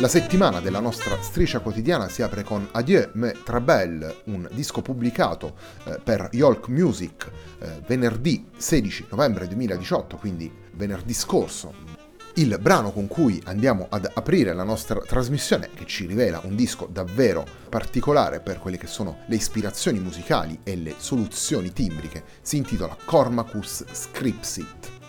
La settimana della nostra striscia quotidiana si apre con Adieu me Trabel, un disco pubblicato eh, per Yolk Music eh, venerdì 16 novembre 2018, quindi venerdì scorso. Il brano con cui andiamo ad aprire la nostra trasmissione, che ci rivela un disco davvero particolare per quelle che sono le ispirazioni musicali e le soluzioni timbriche, si intitola Cormacus Scripsit.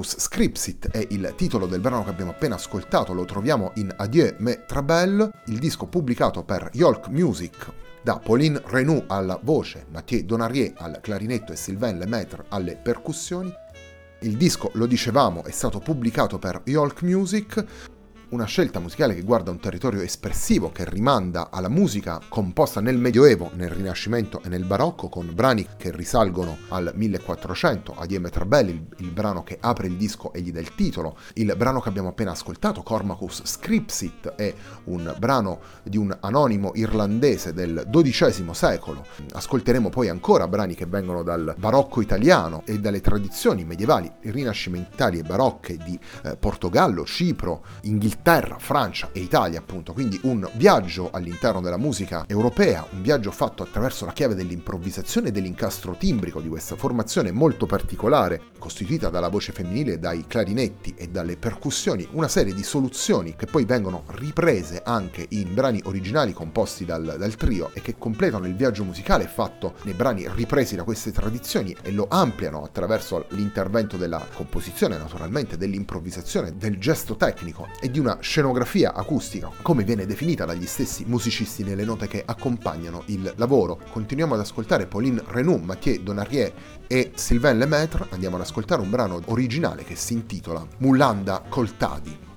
Cormacus Scripsit è il titolo del brano che abbiamo appena ascoltato, lo troviamo in Adieu me Trabel, il disco pubblicato per Yolk Music da Pauline Renou alla voce, Mathieu Donarier al clarinetto e Sylvain Lemaitre alle percussioni. Il disco, lo dicevamo, è stato pubblicato per Yolk Music, una scelta musicale che guarda un territorio espressivo che rimanda alla musica composta nel Medioevo, nel Rinascimento e nel Barocco, con brani che risalgono al 1400, a Dieme Trabelli, il, il brano che apre il disco e gli dà il titolo, il brano che abbiamo appena ascoltato, Cormacus Scripsit, è un brano di un anonimo irlandese del XII secolo. Ascolteremo poi ancora brani che vengono dal barocco italiano e dalle tradizioni medievali, rinascimentali e barocche di eh, Portogallo, Cipro, Inghilterra, Inghilterra, Francia e Italia appunto, quindi un viaggio all'interno della musica europea, un viaggio fatto attraverso la chiave dell'improvvisazione e dell'incastro timbrico di questa formazione molto particolare, costituita dalla voce femminile, dai clarinetti e dalle percussioni, una serie di soluzioni che poi vengono riprese anche in brani originali composti dal, dal trio e che completano il viaggio musicale fatto nei brani ripresi da queste tradizioni e lo ampliano attraverso l'intervento della composizione, naturalmente, dell'improvvisazione, del gesto tecnico e di una una scenografia acustica, come viene definita dagli stessi musicisti nelle note che accompagnano il lavoro. Continuiamo ad ascoltare Pauline Renou, Mathieu Donarier e Sylvain Lemaitre, andiamo ad ascoltare un brano originale che si intitola Mulanda Coltadi.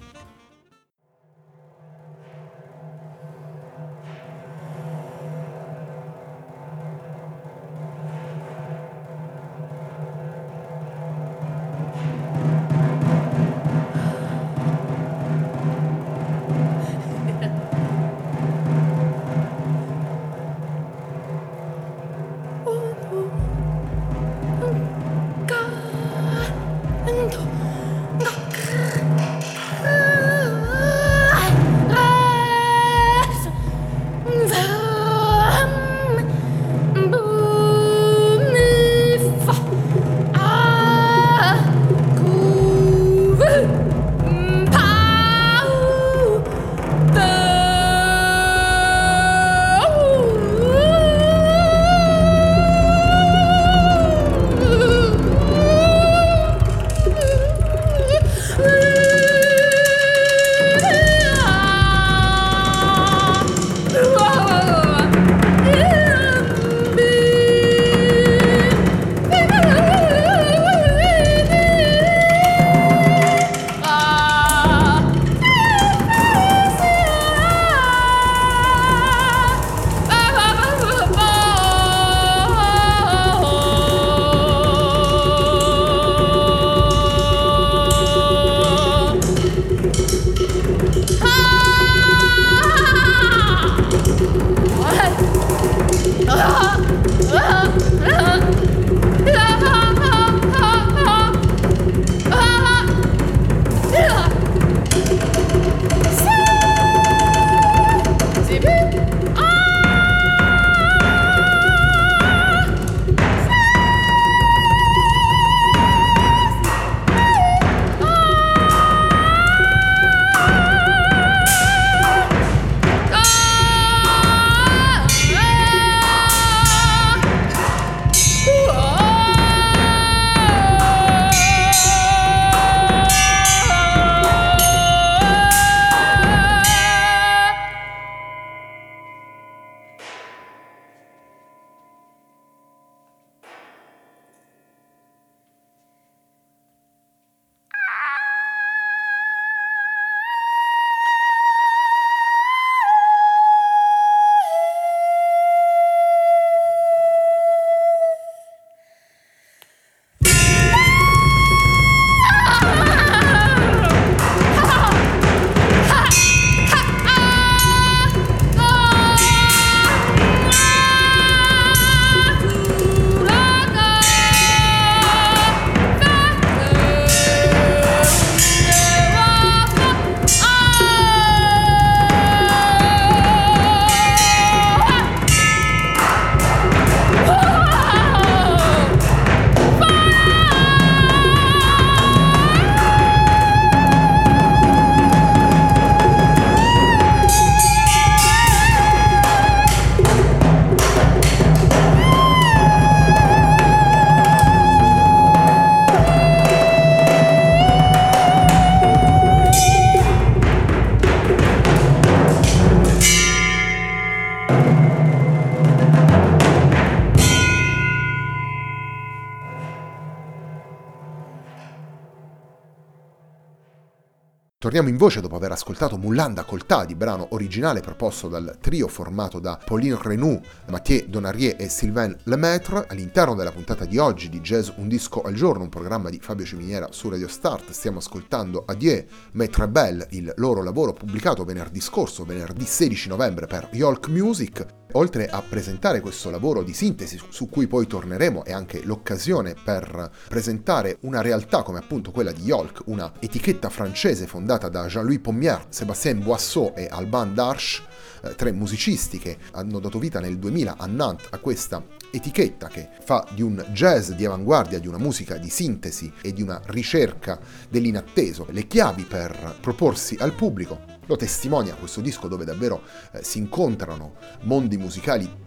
Torniamo in voce dopo aver ascoltato Mullanda Coltà di brano originale proposto dal trio formato da Pauline Renou, Mathieu Donarier e Sylvain Lemaitre all'interno della puntata di oggi di Jazz Un Disco al Giorno, un programma di Fabio Ciminiera su Radio Start. Stiamo ascoltando Adieu, Maître Belle, il loro lavoro pubblicato venerdì scorso, venerdì 16 novembre per Yolk Music. Oltre a presentare questo lavoro di sintesi su cui poi torneremo, è anche l'occasione per presentare una realtà come appunto quella di Yolk, una etichetta francese fondata da Jean-Louis Pommier, Sébastien Boisseau e Alban Darche, eh, tre musicisti che hanno dato vita nel 2000 a Nantes a questa etichetta che fa di un jazz di avanguardia, di una musica di sintesi e di una ricerca dell'inatteso le chiavi per proporsi al pubblico. Lo testimonia questo disco dove davvero eh, si incontrano mondi musicali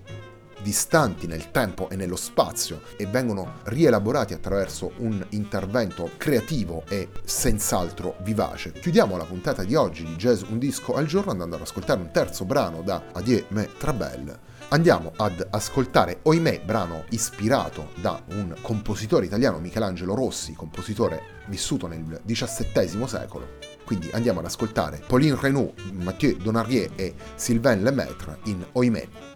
distanti nel tempo e nello spazio e vengono rielaborati attraverso un intervento creativo e senz'altro vivace. Chiudiamo la puntata di oggi di Jazz Un Disco al giorno andando ad ascoltare un terzo brano da Adieu Me Trabelle Andiamo ad ascoltare Oimè, brano ispirato da un compositore italiano, Michelangelo Rossi, compositore vissuto nel XVII secolo. Quindi andiamo ad ascoltare Pauline Renaud, Mathieu Donarier e Sylvain Lemaitre in Oimè.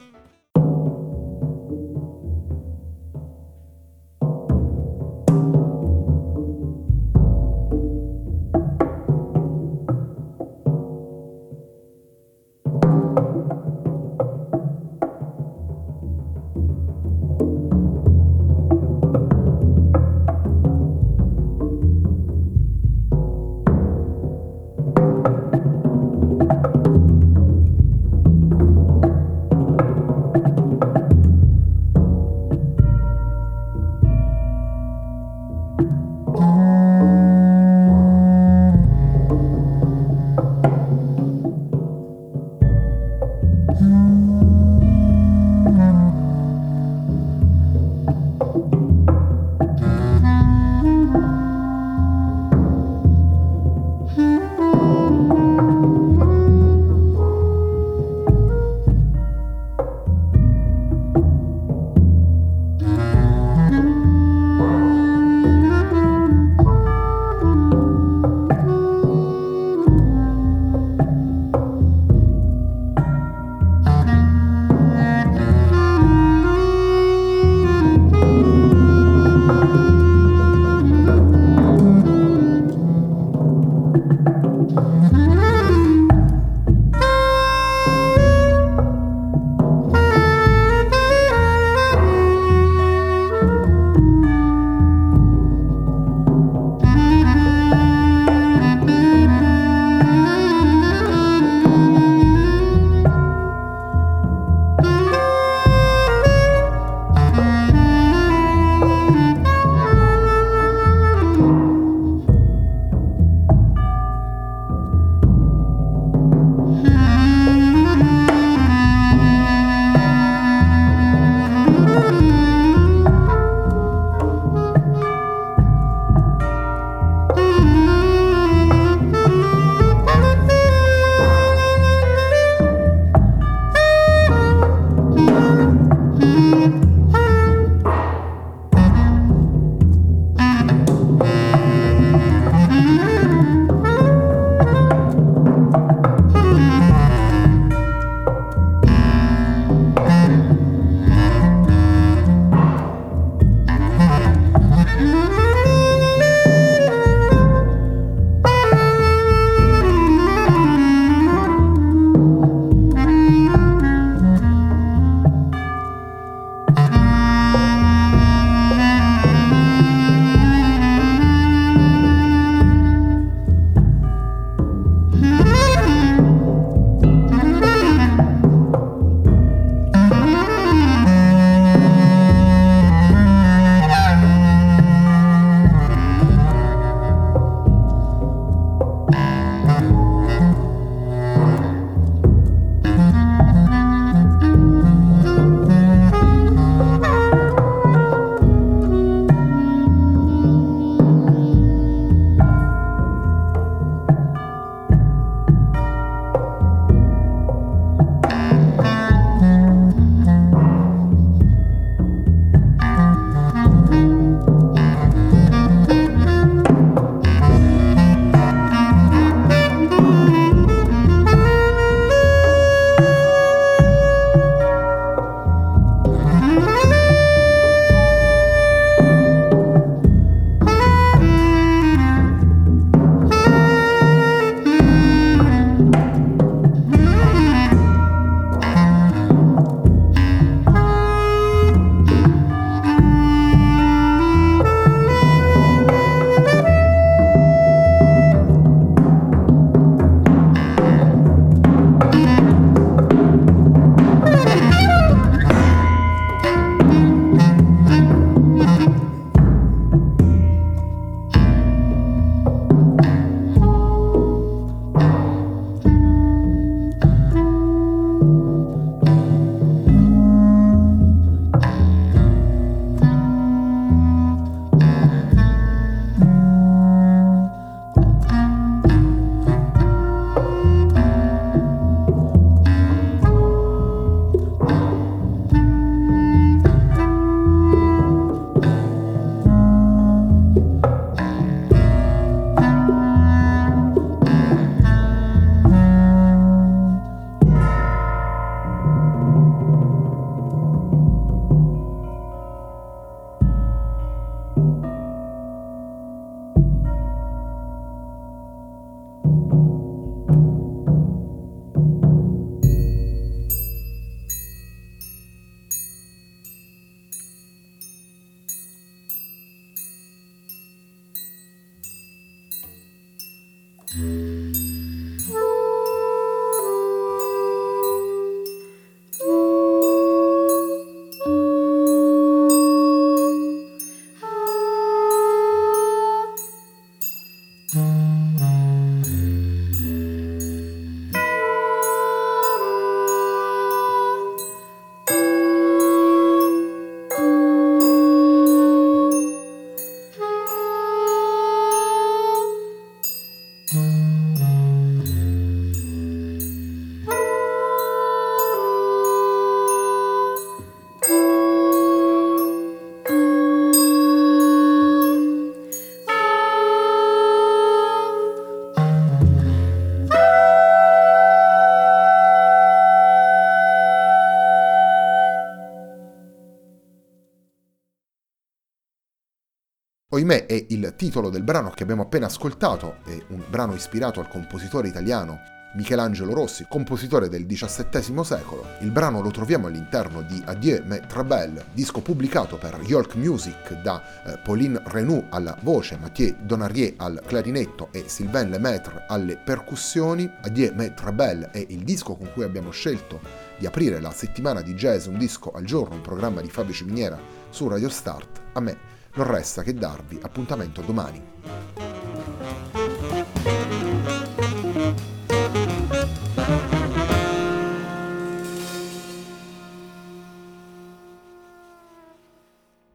Oimè è il titolo del brano che abbiamo appena ascoltato, è un brano ispirato al compositore italiano Michelangelo Rossi, compositore del XVII secolo. Il brano lo troviamo all'interno di Adieu mais très belle, disco pubblicato per York Music da eh, Pauline Renou alla voce, Mathieu Donarier al clarinetto e Sylvain Lemaitre alle percussioni. Adieu mais très belle è il disco con cui abbiamo scelto di aprire la settimana di jazz Un disco al giorno, un programma di Fabio Ciminiera su Radio Start. A me non resta che darvi appuntamento domani.